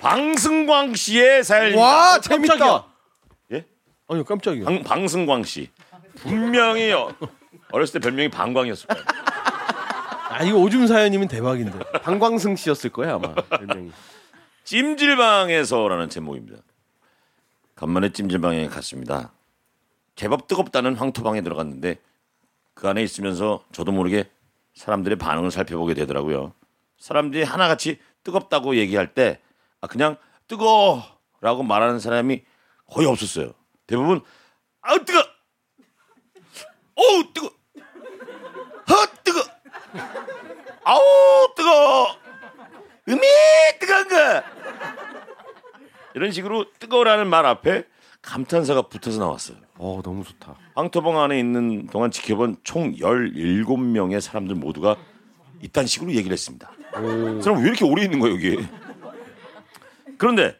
방승광 씨의 사연입니다. 와 재밌다. 깜짝이야. 예? 아니 깜짝이야. 방, 방승광 씨. 분명히 어, 어렸을 때 별명이 방광이었을 거예요. 아 이거 오줌 사연이면 대박인데. 방광승 씨였을 거야 아마 별명이. 찜질방에서라는 제목입니다. 간만에 찜질방에 갔습니다. 제법 뜨겁다는 황토방에 들어갔는데 그 안에 있으면서 저도 모르게 사람들의 반응을 살펴보게 되더라고요. 사람들이 하나같이 뜨겁다고 얘기할 때 아, 그냥 뜨거라고 말하는 사람이 거의 없었어요. 대부분 아우 뜨거, 어우 뜨거, 헛 뜨거, 아우 뜨거. 음이 뜨거운 거 이런 식으로 뜨거라는 말 앞에 감탄사가 붙어서 나왔어요. 어 너무 좋다. 황토방 안에 있는 동안 지켜본 총 17명의 사람들 모두가 이딴 식으로 얘기를 했습니다. 그 사람 왜 이렇게 오래 있는 거예요, 여기? 그런데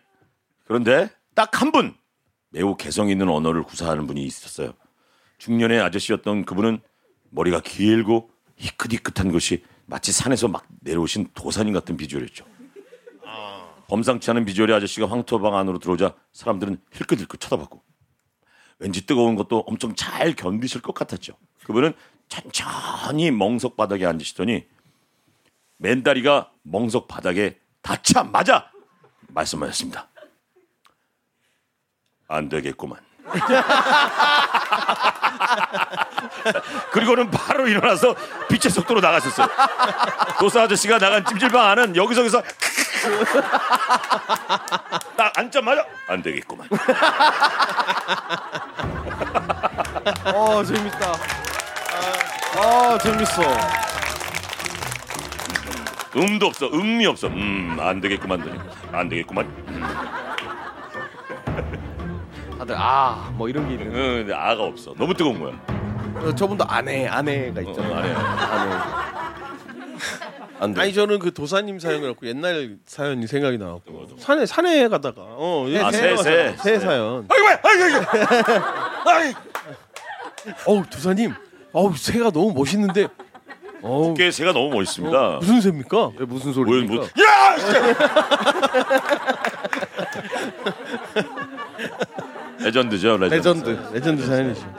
그런데 딱 한 분 매우 개성 있는 언어를 구사하는 분이 있었어요. 중년의 아저씨였던 그분은 머리가 길고 희끗희끗한 것이 마치 산에서 막 내려오신 도사님 같은 비주얼이었죠. 범상치 않은 비주얼의 아저씨가 황토방 안으로 들어오자 사람들은 힐끗힐끗 쳐다봤고 왠지 뜨거운 것도 엄청 잘 견디실 것 같았죠. 그분은 천천히 멍석 바닥에 앉으시더니 맨다리가 멍석 바닥에 닿자마자 말씀하셨습니다. 안 되겠구만. 그리고는 바로 일어나서 빛의 속도로 나가셨어요. 도사 아저씨가 나간 찜질방 안은 여기저기서 딱 앉자마자 안 되겠구만. 어 재밌다. 아 재밌어. 음도 없어, 음이 없어. 음, 안 되겠구만. 안 되겠구만. 음, 다들 아 뭐 이런 게 있는. 음, 근데 아가 없어. 너무 뜨거운 거야. 어, 저분도 아내 아내가 어, 있잖아요. 안 해. 아내. 안 돼. 아니 저는 그 도사님 사연을 갖고 옛날 사연이 생각이 나왔고 산에 산에 가다가 어 아, 새, 새, 새. 새 사연. 아이고, 아이고, 아이고. 어우 도사님, 어우 새가 너무 멋있는데. 어우 게 새가 너무 멋있습니다. 어, 무슨 새입니까? 왜 무슨 뭐, 소리입니까? 뭐, 야! legend죠, legend. legend. legend 사연이죠.